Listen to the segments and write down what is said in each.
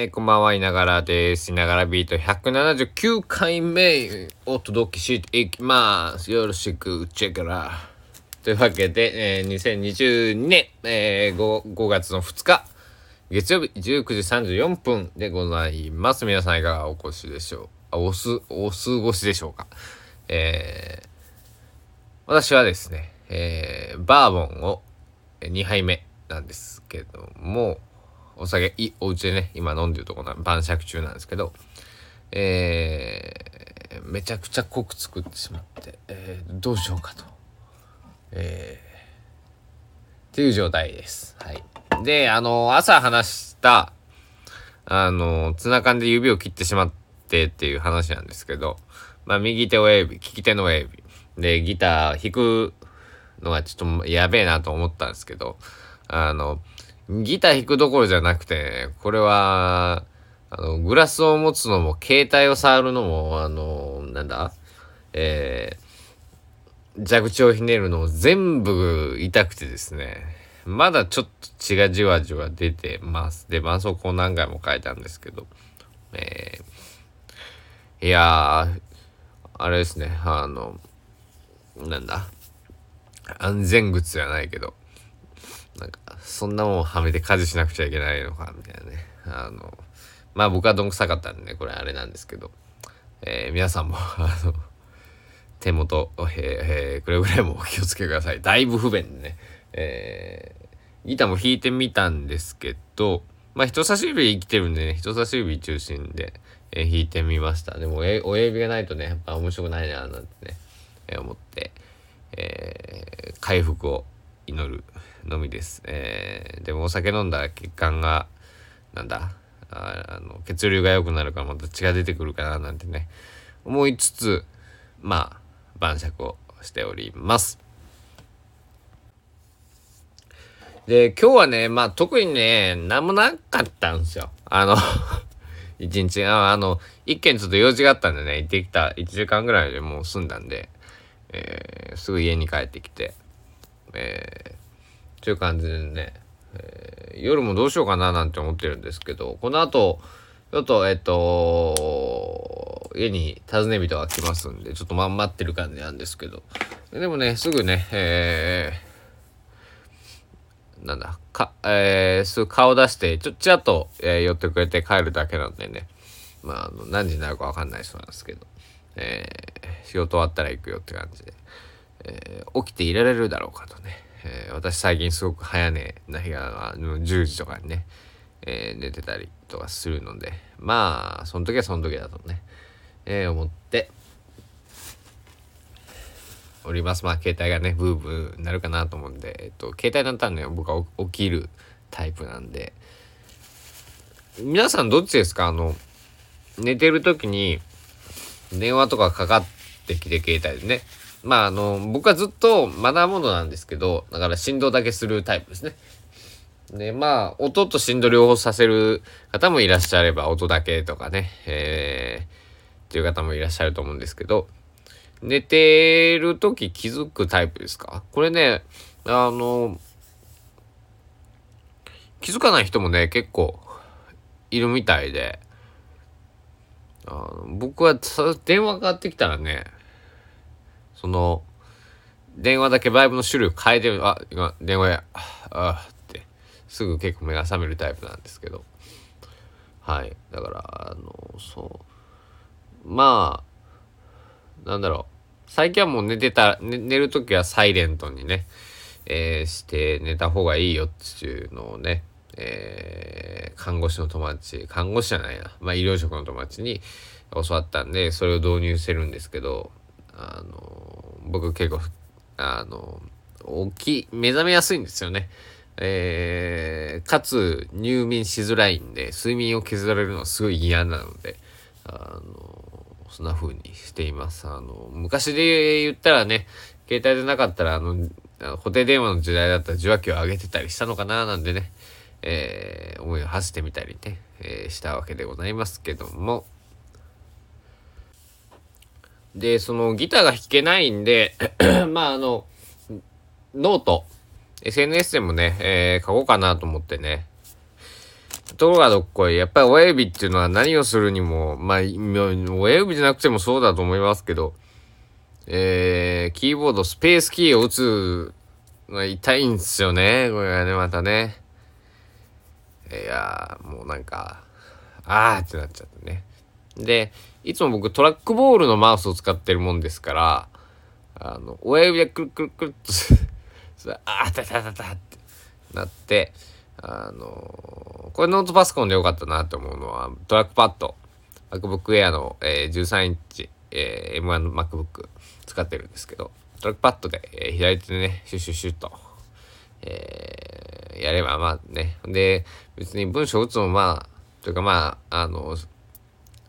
えー、こんばんは、いながらです。いながらビート179回目をお届けしていきます。よろしく、チェックラ。というわけで、えー、2022年、えー、5, 5月の2日、月曜日19時34分でございます。皆さんいかがお越しでしょうあ、おす、お過ごしでしょうか。えー、私はですね、えー、バーボンを2杯目なんですけども、お酒いお家でね今飲んでるところ晩酌中なんですけどえー、めちゃくちゃ濃く作ってしまって、えー、どうしようかと、えー、っていう状態です。はい、であの朝話したあのツナ缶で指を切ってしまってっていう話なんですけど、まあ、右手親指利き手の親指。でギター弾くのがちょっとやべえなと思ったんですけどあのギター弾くどころじゃなくて、これは、あの、グラスを持つのも、携帯を触るのも、あの、なんだえー、蛇口をひねるのも全部痛くてですね、まだちょっと血がじわじわ出てます。で、絆創膏何回も書いたんですけど、えー、いやー、あれですね、あの、なんだ安全靴じゃないけど、そんなもんはめて家事しなくちゃいけないのか、みたいなね。あの、まあ僕はどんくさかったんでね、これあれなんですけど、えー、皆さんも、あの、手元、えー、くれぐれもお気をつけください。だいぶ不便でね。えー、ギターも弾いてみたんですけど、まあ人差し指生きてるんでね、人差し指中心で、えー、弾いてみました。でも、え親指がないとね、やっぱ面白くないな、なんてね、えー、思って、えー、回復を祈るのみです。えー、でもお酒飲んだら血管が、なんだ、あの血流が良くなるからまた血が出てくるかななんてね、思いつつ、まあ、晩酌をしております。で、今日はね、まあ特にね、何もなかったんですよ。あの 一日、ああの、一件ちょっと用事があったんでね、行ってきた1時間ぐらいでもう済んだんで、えー、すぐ家に帰ってきて、えー、という感じでね、えー、夜もどうしようかななんて思ってるんですけど、この後、ちょっと、えっと、家に訪ね人が来ますんで、ちょっとまん待ってる感じなんですけど、でもね、すぐね、えー、なんだ、か、えー、すぐ顔出して、ちょ、ちらっと、えー、寄ってくれて帰るだけなんでね、まあ、あの、何時になるかわかんないそうなんですけど、えー、仕事終わったら行くよって感じで。えー、起きていられるだろうかとね、えー、私最近すごく早寝な日が10時とかにね、えー、寝てたりとかするのでまあその時はその時だとね、え思っております。まあ携帯がねブーブーなるかなと思うんで、えっと、携帯だったらね僕は起きるタイプなんで皆さんどっちですか？あの寝てる時に電話とかかかってきて携帯でねまああの、僕はずっとマナーモードなんですけど、だから振動だけするタイプですね。で、まあ、音と振動両方させる方もいらっしゃれば、音だけとかね、えー、っていう方もいらっしゃると思うんですけど、寝てる時気づくタイプですか？これね、あの、気づかない人もね、結構いるみたいで、あの僕は電話かかってきたらね、その、電話だけバイブの種類を変えてる、あ、今、電話や、あって、すぐ結構目が覚めるタイプなんですけど、はい。だから、あの、そう、まあ、なんだろう、最近はもう寝てた、ね、寝る時はサイレントにね、えー、して寝た方がいいよっていうのをね、えー、看護師の友達、看護師じゃないな、まあ医療職の友達に教わったんで、それを導入してるんですけど、あの僕結構あの起きい目覚めやすいんですよね。えー、かつ入眠しづらいんで睡眠を削られるのはすごい嫌なのであのそんな風にしています。あの昔で言ったらね携帯でなかったらあの固定電話の時代だったら受話器を上げてたりしたのかななんでね、えー、思いを馳せてみたりね、えー、したわけでございますけども。で、そのギターが弾けないんで まああの、ノート、SNS でもね、えー、書こうかなと思ってね、ところがどっこい。やっぱり親指っていうのは何をするにも、まあ、親指じゃなくてもそうだと思いますけど、えー、キーボードスペースキーを打つのは痛いんですよね。これはね、またね。いやーもうなんか、あーってなっちゃってね。で、いつも僕トラックボールのマウスを使ってるもんですから、あの、親指でくるくるくるっとあーたたたたってなって、あのこれノートパソコンでよかったなと思うのは、トラックパッド、MacBook Air の、えー、13インチ、えー、M1 の MacBook 使ってるんですけど、トラックパッドで、えー、左手でね、シュシュシュッと、えー、やればまあね、で、別に文章打つもまあ、というかまあ、あの、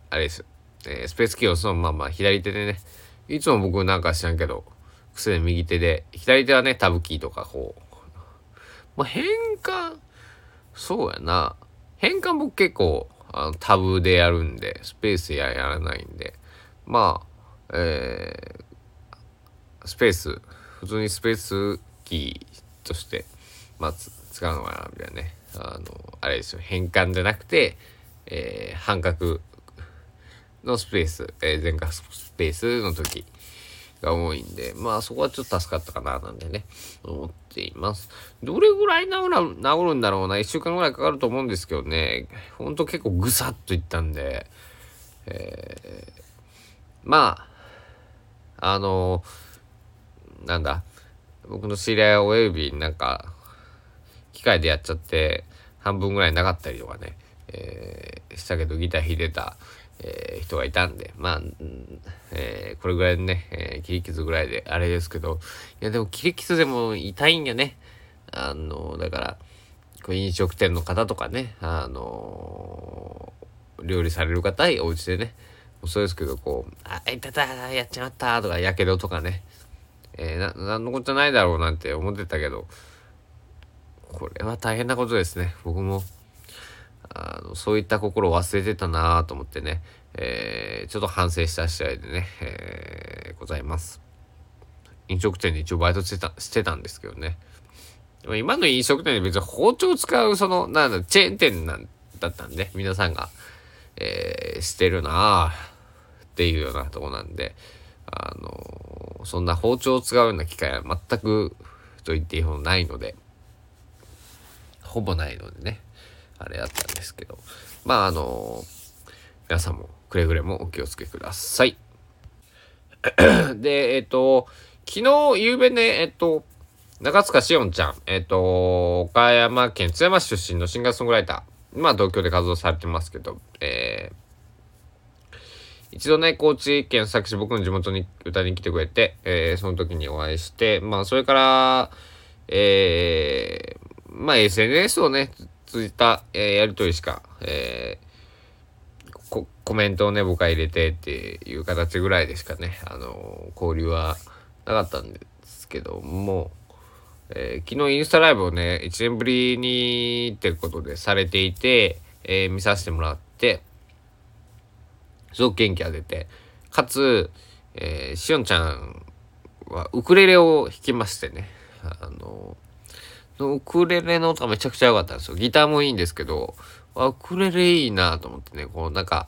あれです。えー、スペースキーをそのまま左手でね、いつも僕なんか知らんけど、癖で右手で、左手はね、タブキーとかこう、まあ、変換、そうやな。変換僕結構、あのタブでやるんで、スペースややらないんで、まあ、えー、スペース、普通にスペースキーとして、まあ、使うのかな、みたいなね。あの、あれですよ、変換じゃなくて、えー、半角のスペース、えー、全角スペースの時が多いんで、まあそこはちょっと助かったかななんでね、思っています。どれぐらい治る治るんだろうな、1週間ぐらいかかると思うんですけどね、ほんと結構ぐさっといったんで、えー、まあ、あのー、なんだ、僕の知り合い親指なんか、機械でやっちゃって、半分ぐらいなかったりとかね、えー、したけどギター弾いてた、えー、人がいたんで、まあ、えー、これぐらいでね、えー、切り傷ぐらいであれですけど、いやでも切り傷でも痛いんやね。あの、だから、こう飲食店の方とかね、あの料理される方、お家でね、そうですけど、こう、あ、いたた、やっちまったとか、やけどとかね、えー、な、なんのことないだろうなんて思ってたけど、これは大変なことですね。僕もあのそういった心を忘れてたなと思ってね、えー、ちょっと反省した試合でね、えー、ございます。飲食店で一応バイトしてたしてたんですけどね。今の飲食店で別に包丁使う、その、なんだ、チェーン店なんだったんで、皆さんが、えー、してるなっていうようなとこなんで、あのそんな包丁を使うような機会は全くと言っていいほどないので、ほぼないのでね。あれだったんですけど、まああの皆さんもくれぐれもお気をつけください。で、えっ、と、昨日、夕べね、えっ、と、中塚しおんちゃん、えっ、と、岡山県津山市出身のシンガーソングライター、まあ東京で活動されてますけど、えー、一度ね、高知県佐久市僕の地元に歌に来てくれて、えー、その時にお会いして、まあそれから、えー、まあ SNS をね、通じた、えー、やりとりしか、えー、コメントをね、僕は入れてっていう形ぐらいでしかね、あのー、交流はなかったんですけども、えー、昨日インスタライブをね、1年ぶりにってことでされていて、えー、見させてもらって、すごく元気が出て、かつ、えー、しおんちゃんはウクレレを弾きましてね、あのーウクレレの音がめちゃくちゃ良かったんですよ。ギターもいいんですけど、ウクレレいいなと思ってね、こうなんか、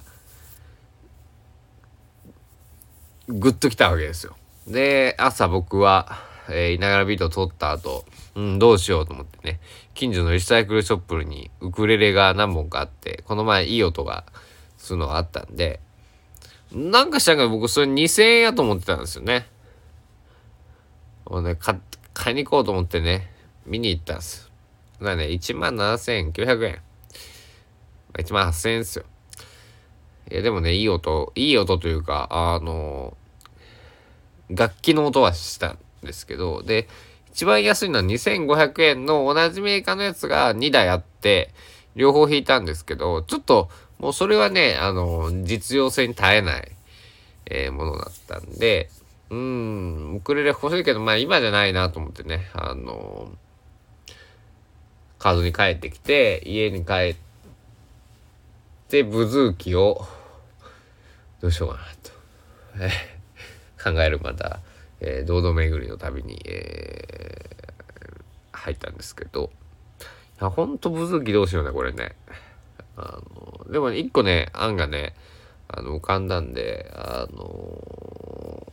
グッときたわけですよ。で、朝僕は、えー、いながらビートを撮った後、うん、どうしようと思ってね、近所のリサイクルショップにウクレレが何本かあって、この前いい音がするのがあったんで、なんかしたんか僕それ2000円やと思ってたんですよね。もうね、買いに行こうと思ってね、見に行ったんす。まあね、1万7900円。1万8000円ですよ。いや、でもね、いい音、いい音というか、あの、楽器の音はしたんですけど、で、一番安いのは2500円の同じメーカーのやつが2台あって、両方弾いたんですけど、ちょっと、もうそれはね、あの、実用性に耐えない、えー、ものだったんで、うん、ウクレレ欲しいけど、まあ今じゃないなと思ってね、あのカードに帰ってきて、家に帰って、ブズーキを、どうしようかなと、え、考えるまた、えー、堂々巡りの旅に、えー、入ったんですけど、いや、ほんとブズーキどうしようね、これね。あのでもね一個ね案がねあの浮かんだんであの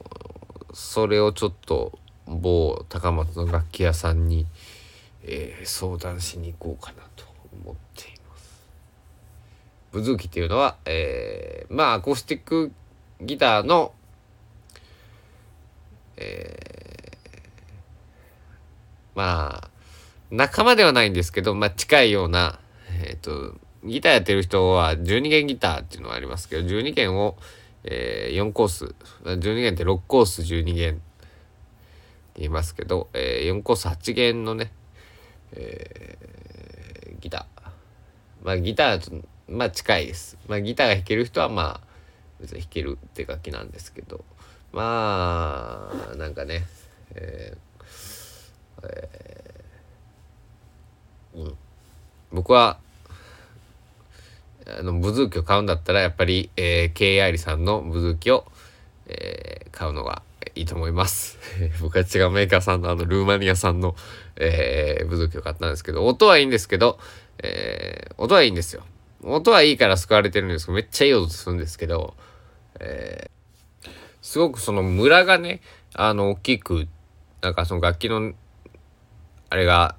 それをちょっと某高松の楽器屋さんに、えー、相談しに行こうかなと思っています。ブズーキっていうのは、えー、まあアコースティックギターの、えー、まあ仲間ではないんですけど、まあ、近いような、えっ、ー、とギターやってる人は12弦ギターっていうのがありますけど12弦を、えー、4コース12弦って6コース12弦って言いますけど、えー、4コース8弦のね、えー、ギター。まあギターとまあ近いです、まあ、ギターが弾ける人はまあ別に弾けるって楽器なんですけど。まあなんかねえーえー、うん。僕はあのブズーキを買うんだったらやっぱり、えー、K アイリさんのブズーキを、えー、買うのがいいと思います。僕は違うメーカーさんのあのルーマニアさんの、えー、ブズーキを買ったんですけど音はいいんですけど、えー、音はいいんですよ。音はいいから救われてるんですけどめっちゃいい音するんですけど、えー、すごくそのムラがねあの大きくなんかその楽器のあれが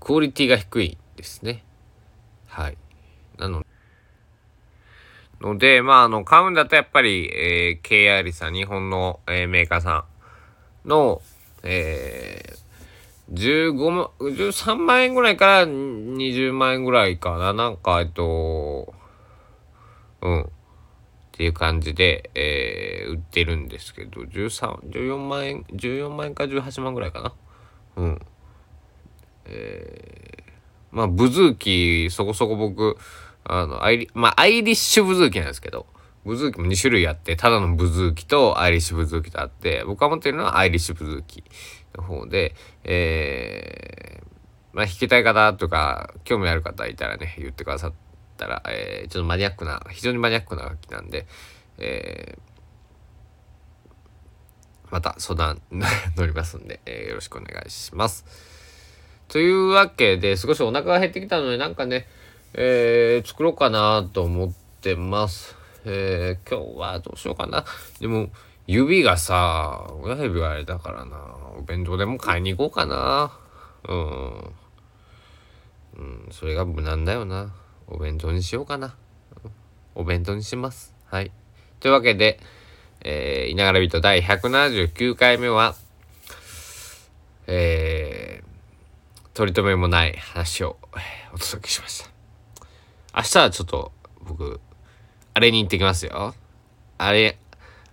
クオリティが低いですね。はい。ので、まあ、あの、買うんだとやっぱり、えー、KR さん、日本の、えー、メーカーさんの、えー、15万、13万円ぐらいから20万円ぐらいかな。なんか、えっと、うん。っていう感じで、えー、売ってるんですけど、13、14万円、14万円か18万ぐらいかな。うん。えー、まあ、ブズーキー、そこそこ僕、あの、アイリ、まあ、アイリッシュブズーキなんですけど、ブズーキも2種類あって、ただのブズーキとアイリッシュブズーキとあって、僕が持ってるのはアイリッシュブズーキの方で、えー、まあ、弾きたい方とか、興味ある方いたらね、言ってくださったら、えー、ちょっとマニアックな、非常にマニアックな楽器なんで、えー、また相談乗りますんで、えー、よろしくお願いします。というわけで、少しお腹が減ってきたので、なんかね、えー、作ろうかなと思ってます。えー、今日はどうしようかな。でも、指がさ、親指があれだからな。お弁当でも買いに行こうかな。うん。うん、それが無難だよな。お弁当にしようかな。お弁当にします。はい。というわけで、えー、いながらビート第179回目は、えー、取り留めもない話をお届けしました。明日はちょっと僕、あれに行ってきますよ。あれ、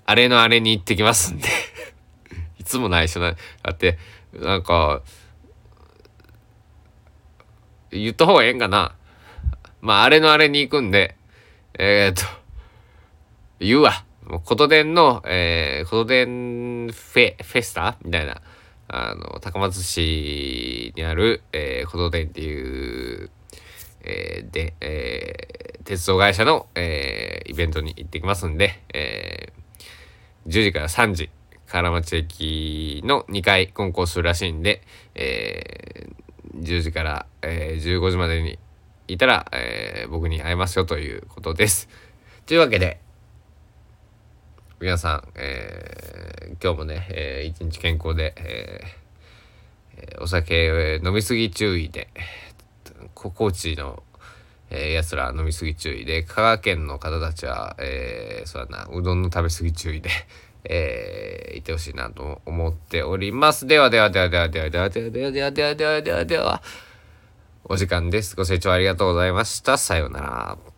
あれのあれに行ってきますんで いつも内緒な、だって、なんか、言った方がええんかな。まあ、あれのあれに行くんで、えー、っと、言うわ。もう、ことでんの、えー、ことでんフェ、フェスタみたいな、あの、高松市にある、えー、ことでんっていう、えー、で、えー、鉄道会社の、えー、イベントに行ってきますんで、えー、10時から3時、河原町駅の2回コンコースするらしいんで、えー、10時から、えー、15時までにいたら、えー、僕に会えますよということです。というわけで、皆さん、えー、今日もね、えー、一日健康で、えー、お酒飲みすぎ注意で、高知の、えー、やつら飲みすぎ注意で香川県の方たちは、えー、そうだなうどんの食べ過ぎ注意で、えー、いてほしいなと思っております。ではではではではではではではではではではではではでは。お時間です。ご清聴ありがとうございました。さようなら。